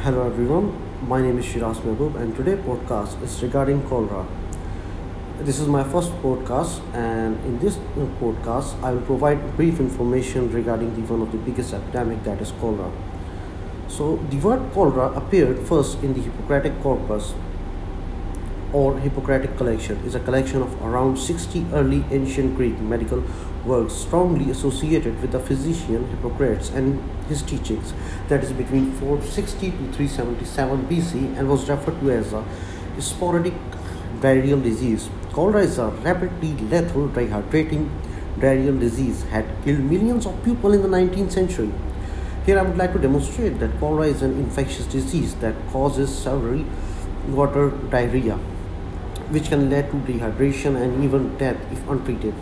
Hello everyone, my name is Shiraz Mehboob and today podcast is regarding cholera. This is my first podcast and in this podcast I will provide brief information regarding the one of the biggest epidemic that is cholera. So the word cholera appeared first in the Hippocratic corpus or Hippocratic collection is a collection of around 60 early ancient Greek medical works strongly associated with the physician Hippocrates and his teachings that is between 460 to 377 BC and was referred to as a sporadic diarrheal disease. Cholera is a rapidly lethal dehydrating diarrheal disease had killed millions of people in the 19th century. Here I would like to demonstrate that cholera is an infectious disease that causes severe water diarrhea which can lead to dehydration and even death if untreated.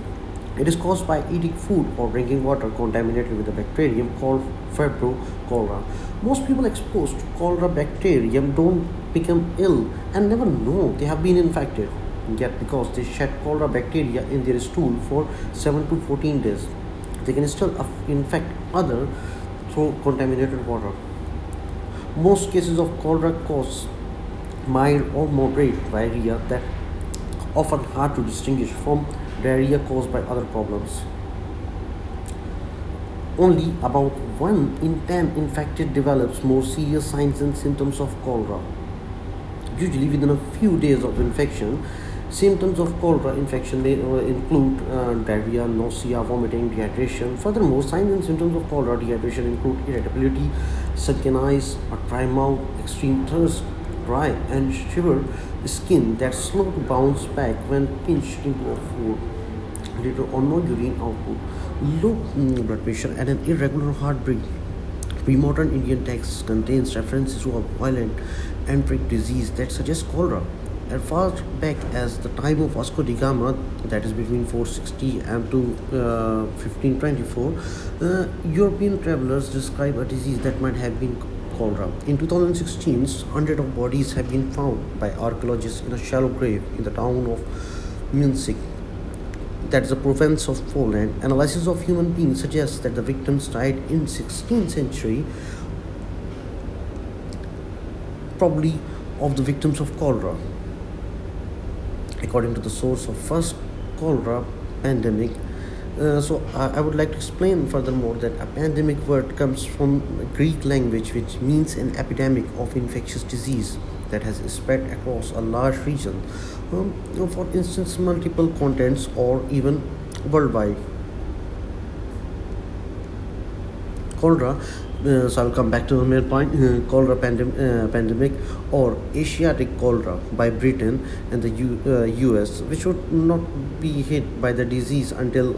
It is caused by eating food or drinking water contaminated with a bacterium called Vibrio cholera. Most people exposed to cholera bacterium don't become ill and never know they have been infected. Yet because they shed cholera bacteria in their stool for 7 to 14 days, they can still infect other through contaminated water. Most cases of cholera cause mild or moderate diarrhea that often hard to distinguish from diarrhea caused by other problems. Only about 1 in 10 infected develops more serious signs and symptoms of cholera. Usually, within a few days of infection, symptoms of cholera infection may uh, include uh, diarrhea, nausea, vomiting, dehydration. Furthermore, signs and symptoms of cholera dehydration include irritability, sunken eyes, a dry mouth, extreme thirst, dry and shiver skin that slow to bounce back when pinched into a food. Later on, no urine output, low mm, blood pressure, and an irregular heartbeat. Pre-modern Indian texts contains references to a violent enteric disease that suggests cholera. As far back as the time of Vasco da Gama, that is between 460 and to uh, 1524, uh, European travelers describe a disease that might have been In 2016, hundreds of bodies have been found by archaeologists in a shallow grave in the town of Minsk. That is the province of Poland. Analysis of human beings suggests that the victims died in 16th century, probably of the victims of cholera. According to the source of first cholera pandemic, uh, so I, I, would like to explain furthermore that a pandemic word comes from Greek language which means an epidemic of infectious disease that has spread across a large region, um, for instance multiple continents or even worldwide. Cholera uh, so I will come back to the main point. Uh, cholera pandem- uh, pandemic or Asiatic cholera by Britain and the U- US, uh, which would not be hit by the disease until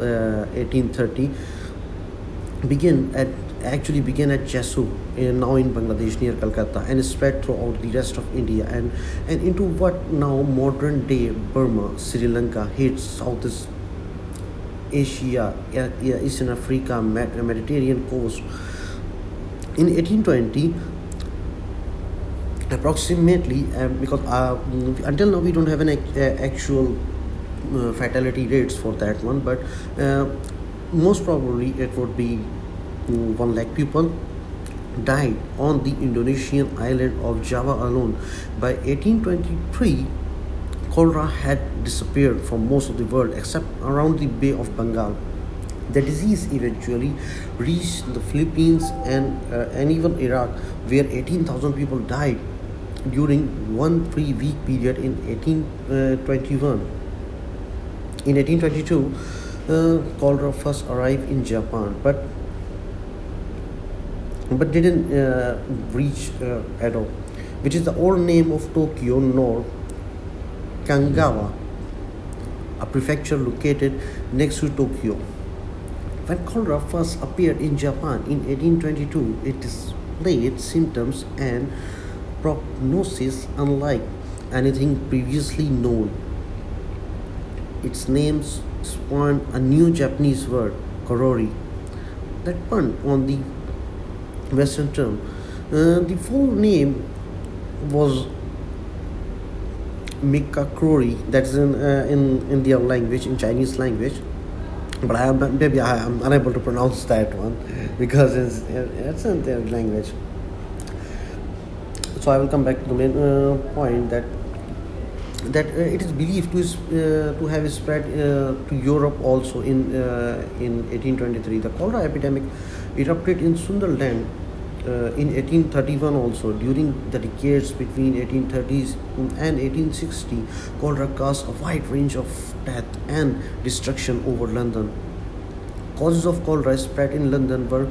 1830, uh, begin at actually began at Jessore, in, now in Bangladesh near Calcutta, and spread throughout the rest of India and, and into what now modern day Burma, Sri Lanka, hits Southeast Asia, Eastern Africa, Mediterranean coast in 1820 approximately um, because uh, until now we don't have an uh, actual uh, fatality rates for that one but uh, most probably it would be mm, 1 lakh people died on the indonesian island of java alone. By 1823 cholera had disappeared from most of the world except around the bay of bengal the disease eventually reached the Philippines and, uh, and even Iraq, where 18,000 people died during one three week period in 1821. Uh, in 1822, uh, cholera first arrived in Japan, but but didn't uh, reach uh, Edo, which is the old name of Tokyo nor Kanagawa, a prefecture located next to Tokyo. When cholera first appeared in Japan in 1822, it displayed symptoms and prognosis unlike anything previously known. Its name spawned a new Japanese word, korori, that pun on the Western term. Uh, the full name was Mikakori, that's in, uh, in, in their language, in Chinese language but I am maybe I am unable to pronounce that one because it's it's in their language. so I will come back to the main uh, point that that uh, it is believed to uh, to have spread uh, to Europe also in uh, in 1823. The cholera epidemic erupted in Sunderland uh, in 1831 also during the decades between 1830s and 1860 cholera caused a wide range of death and destruction over london. Causes of cholera spread in london were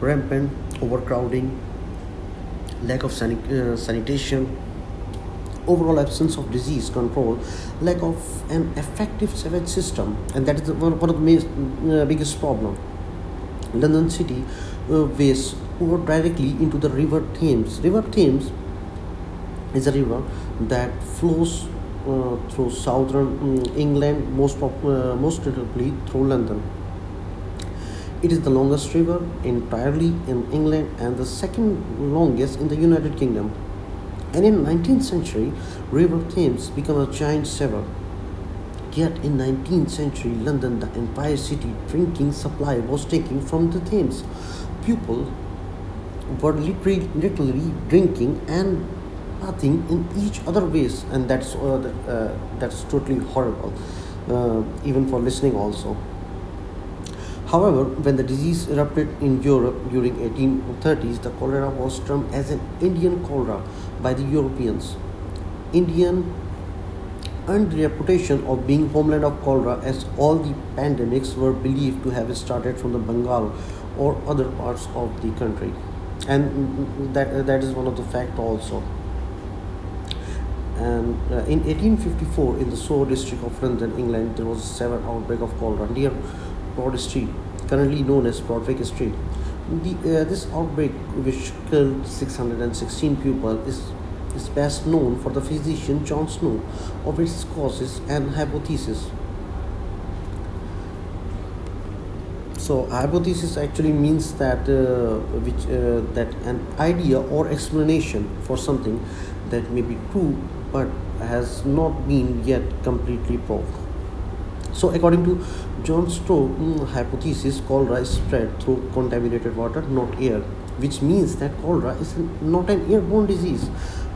rampant overcrowding lack of uh, sanitation overall absence of disease control lack of an effective sewage system and that is one, of the uh, biggest problem. London city uh, waste pour directly into the river Thames. River Thames is a river that flows uh, through southern um, England, most uh, most notably through London. It is the longest river entirely in England and the second longest in the United Kingdom. And in 19th century, River Thames became a giant sewer. Yet in 19th century London, the entire city drinking supply was taken from the Thames. People were literally, literally drinking and bathing in each other ways and that's uh, uh, that's totally horrible uh, even for listening also. However when the disease erupted in europe during 1830s the cholera was termed as an indian cholera by the europeans. Indian earned the reputation of being homeland of cholera as all the pandemics were believed to have started from the bengal or other parts of the country and that that is one of the fact also. And uh, in 1854 in the Soho district of London England there was a severe outbreak of cholera near Broad Street currently known as Broadwick Street. The, uh, this outbreak which killed 616 people is is best known for the physician John Snow of its causes and hypothesis so hypothesis actually means that uh, which uh, that an idea or explanation for something that may be true but has not been yet completely proved. So according to john snow mm, hypothesis cholera is spread through contaminated water not air which means that cholera is not an airborne disease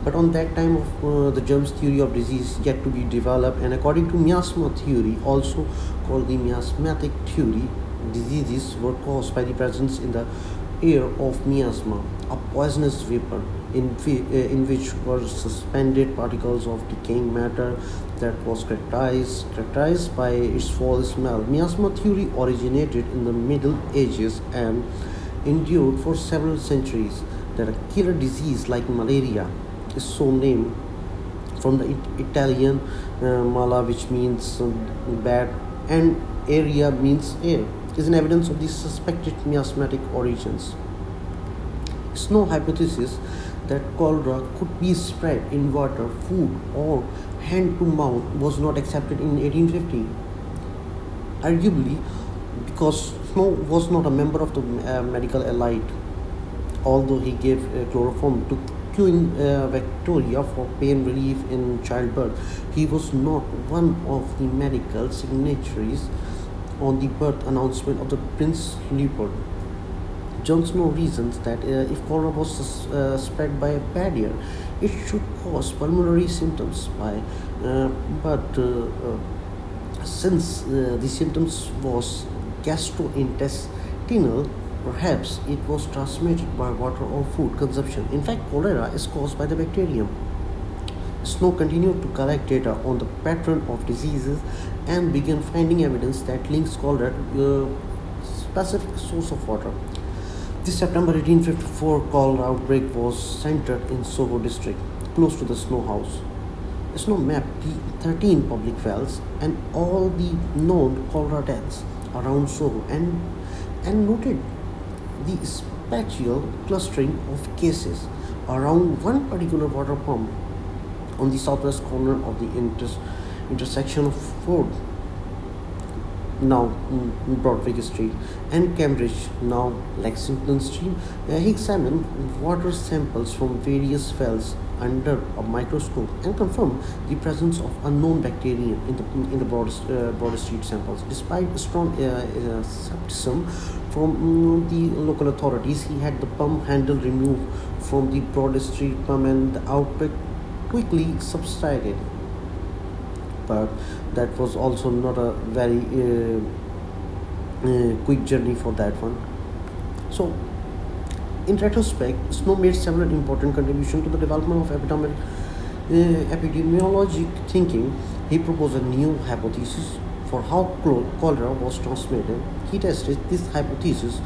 but on that time of uh, the germs theory of disease yet to be developed and according to miasma theory also called the miasmatic theory diseases were caused by the presence in the air of miasma, a poisonous vapor in, uh, in which were suspended particles of decaying matter that was characterized, characterized by its foul smell. Miasma theory originated in the Middle Ages and endured for several centuries. That a killer disease like malaria is so named from the Italian uh, mala, which means uh, bad, and area means air is an evidence of the suspected miasmatic origins. Snow hypothesis that cholera could be spread in water, food, or hand to mouth was not accepted in 1850. Arguably, because Snow was not a member of the uh, medical elite, although he gave uh, chloroform to Queen uh, Victoria for pain relief in childbirth, he was not one of the medical signatories on the birth announcement of the Prince Leopold. John Snow reasons that uh, if cholera was uh, spread by a bad air, it should cause pulmonary symptoms by, uh, but uh, uh, since uh, the symptoms was gastrointestinal, perhaps it was transmitted by water or food consumption. In fact, cholera is caused by the bacterium. Snow continued to collect data on the pattern of diseases and began finding evidence that links cholera to a uh, specific source of water. This September 1854 cholera outbreak was centered in Soho district, close to the Snow House. Snow mapped the 13 public wells and all the known cholera deaths around Soho and, and noted the spatial clustering of cases around one particular water pump on the southwest corner of the inter- intersection of Ford, now Broadwick Street, and Cambridge, now Lexington Street. He examined water samples from various wells under a microscope and confirmed the presence of unknown bacteria in the in the broad, uh, Broad Street samples. Despite strong uh, uh, skepticism from mm, the local authorities. He had the pump handle removed from the Broad Street pump and the outbreak quickly subsided. But that was also not a very uh, uh, quick journey for that one. So, in retrospect, Snow made several important contributions to the development of uh, epidemiologic thinking. He proposed a new hypothesis for how cholera was transmitted. He tested this hypothesis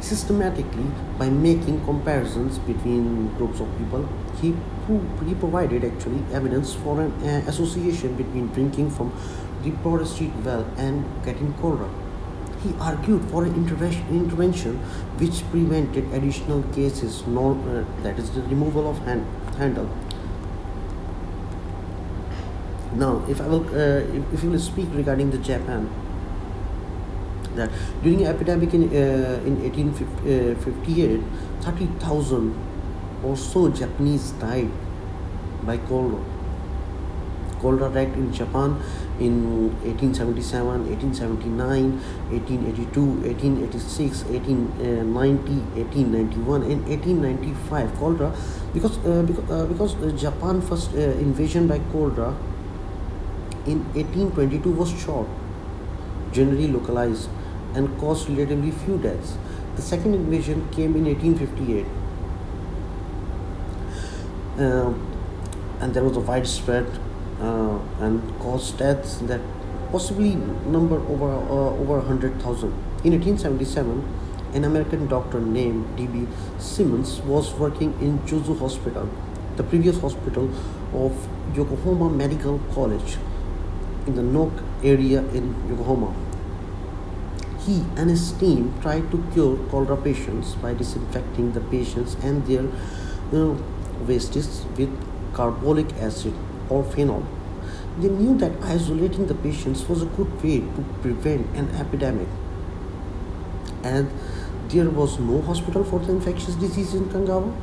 systematically by making comparisons between groups of people. He, he provided actually evidence for an uh, association between drinking from the Broad Street well and getting cholera. He argued for an intervention which prevented additional cases, nor, uh, that is the removal of hand, handle. Now, if I will, uh, if, if you will speak regarding the Japan, that during epidemic in uh, in 1858, uh, 30,000 or so Japanese died by cholera. Cholera attacked in Japan in 1877, 1879, 1882, 1886, 1890, 1891, and 1895. Cholera, because uh, because, uh, because uh, Japan first uh, invasion by cholera in 1822 was short, generally localized, and caused relatively few deaths. The second invasion came in 1858. Uh, and there was a widespread uh, and caused deaths that possibly number over uh, over 100,000. In 1877, an American doctor named D.B. Simmons was working in Juzen Hospital, the previous hospital of Yokohama Medical College in the Noge area in Yokohama. He and his team tried to cure cholera patients by disinfecting the patients and their uh, wastes with carbolic acid or phenol. They knew that isolating the patients was a good way to prevent an epidemic. And there was no hospital for the infectious disease in Kanagawa.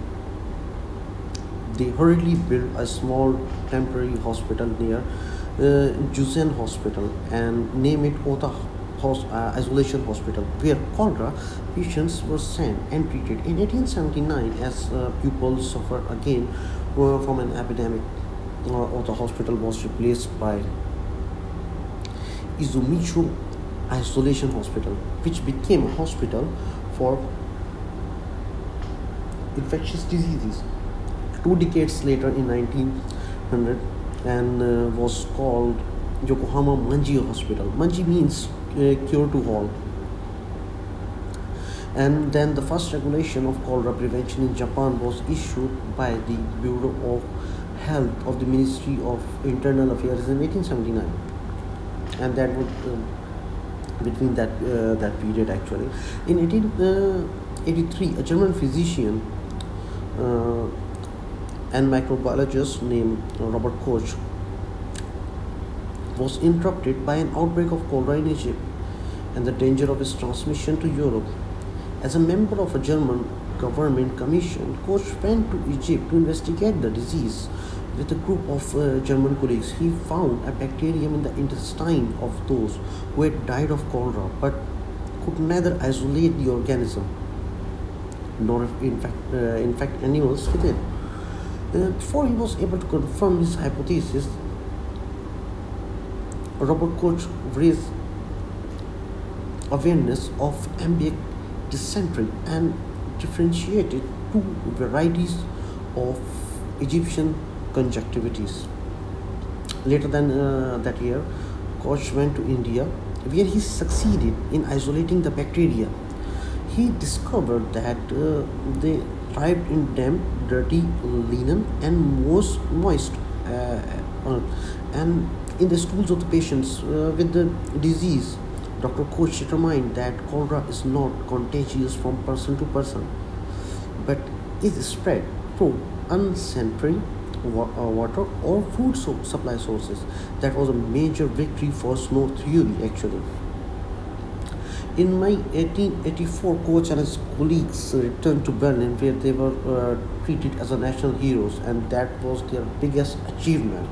They hurriedly built a small temporary hospital near uh, Juzen Hospital and named it Ota House, uh, Isolation Hospital, where cholera patients were sent and treated. In 1879, as uh, pupils suffered again uh, from an epidemic, uh, Ota Hospital was replaced by Izumichu Isolation Hospital, which became a hospital for infectious diseases. Two decades later, in 1900, and uh, was called Yokohama Manji Hospital. Manji means cure to all. And then the first regulation of cholera prevention in Japan was issued by the Bureau of Health of the Ministry of Internal Affairs in 1879, and that would uh, between that uh, that period actually in 1883 uh, a German physician uh, and microbiologist named Robert Koch was interrupted by an outbreak of cholera in Egypt and the danger of its transmission to Europe. As a member of a German government commission, Koch went to Egypt to investigate the disease with a group of uh, German colleagues. He found a bacterium in the intestine of those who had died of cholera but could neither isolate the organism nor infect, uh, infect animals with it. Uh, before he was able to confirm his hypothesis, Robert Koch raised awareness of ambient and differentiated two varieties of Egyptian conjunctivitis. Later than uh, that year, Koch went to India where he succeeded in isolating the bacteria. He discovered that uh, they thrived in damp, dirty linen and most moist uh, uh, and in the stools of the patients uh, with the disease. Dr. Koch determined that cholera is not contagious from person to person, but is spread through unsanitary water or food supply sources. That was a major victory for snow theory actually. In May 1884, Koch and his colleagues returned to Berlin where they were uh, treated as national heroes and that was their biggest achievement.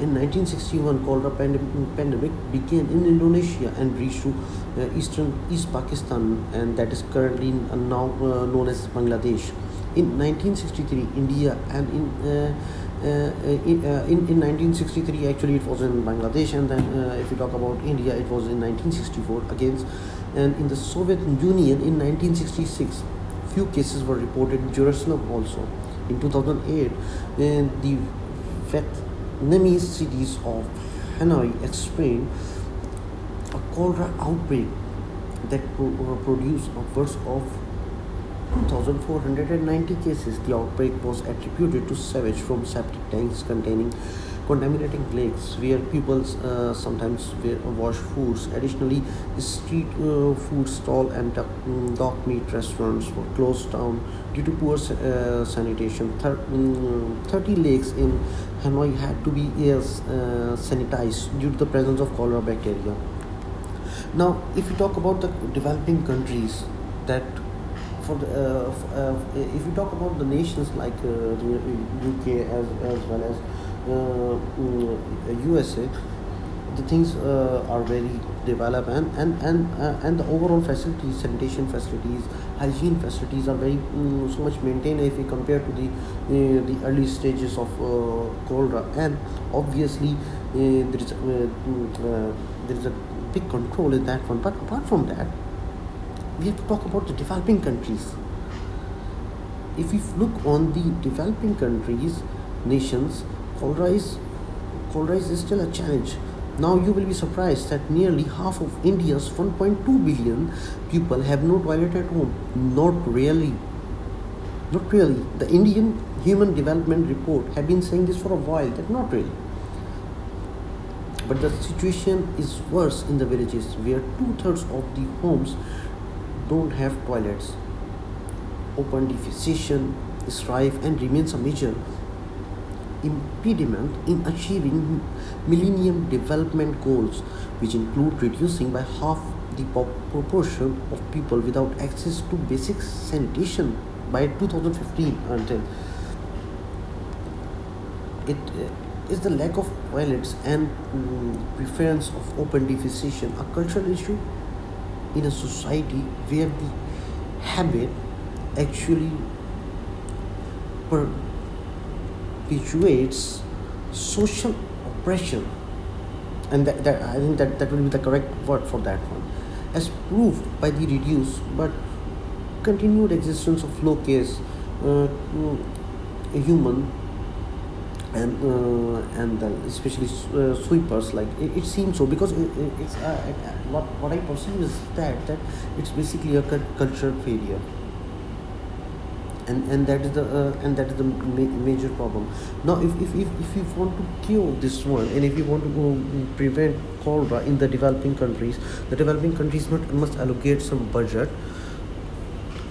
In 1961, cholera pandemic began in Indonesia and reached to uh, eastern East Pakistan, and that is currently now uh, known as Bangladesh. In 1963, India and in uh, uh, in, uh, in, in 1963 actually it was in Bangladesh and then uh, if you talk about India it was in 1964 against and in the Soviet Union in 1966 few cases were reported in Jerusalem also in 2008 and the Vietnamese cities of Hanoi explained a cholera outbreak that pro- uh, produced upwards of 2,490 cases. The outbreak was attributed to sewage from septic tanks containing contaminating lakes where people uh, sometimes wash foods. Additionally, street uh, food stall and um, dog meat restaurants were closed down due to poor uh, sanitation. Thir- um, 30 lakes in Hanoi had to be uh, sanitized due to the presence of cholera bacteria. Now, if you talk about the developing countries that for the, uh, uh, if you talk about the nations like uh, the UK as as well as USA, uh, the things uh, are very developed and and and uh, and the overall facilities, sanitation facilities, hygiene facilities are very um, so much maintained if we compare to the the early stages of cholera and obviously there is mm, there is a big control in that one. But apart from that we have to talk about the developing countries. If we look on the developing countries, nations, cholera is, cholera is still a challenge. Now you will be surprised that nearly half of India's 1.2 billion people have no toilet at home. Not really. Not really. The Indian Human Development Report have been saying this for a while that not really. But the situation is worse in the villages where two thirds of the homes don't have toilets. Open defecation is rife and remains a major impediment in achieving Millennium Development Goals, which include reducing by half the proportion of people without access to basic sanitation by 2015 until it uh, the lack of toilets and um, preference of open defecation a cultural issue in a society where the habit actually perpetuates social oppression. And that, that i think that, that will be the correct word for that one. As proved by the reduced but continued existence of low case uh, human and uh, and uh, especially uh, sweepers like it, it, seems so because it, it's uh, what what I perceive is that that it's basically a cultural failure and and that is the uh, and that is the ma- major problem. Now if, if, if, if you want to cure this one and if you want to go prevent cholera in the developing countries the developing countries must, must allocate some budget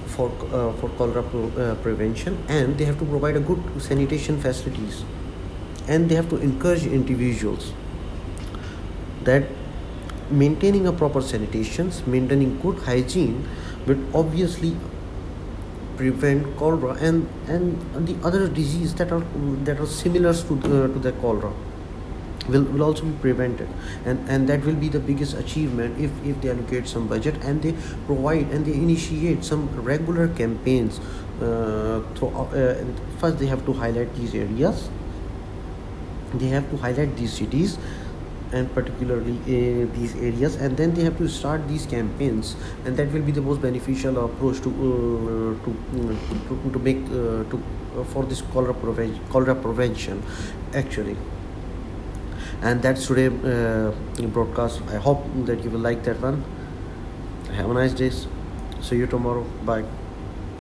for uh, for cholera pro, uh, prevention and they have to provide a good sanitation facilities. And they have to encourage individuals that maintaining a proper sanitation, maintaining good hygiene but obviously prevent cholera and, and the other disease that are that are similar to the, to the cholera will, will also be prevented. And and that will be the biggest achievement if if they allocate some budget and they provide and they initiate some regular campaigns uh, through, uh, first they have to highlight these areas. They have to highlight these cities and particularly uh, these areas. And then they have to start these campaigns and that will be the most beneficial approach to uh, to, to, to make uh, to uh, for this cholera prevention cholera prevention actually. And that's today uh, broadcast. I hope that you will like that one. Have a nice day. See you tomorrow. Bye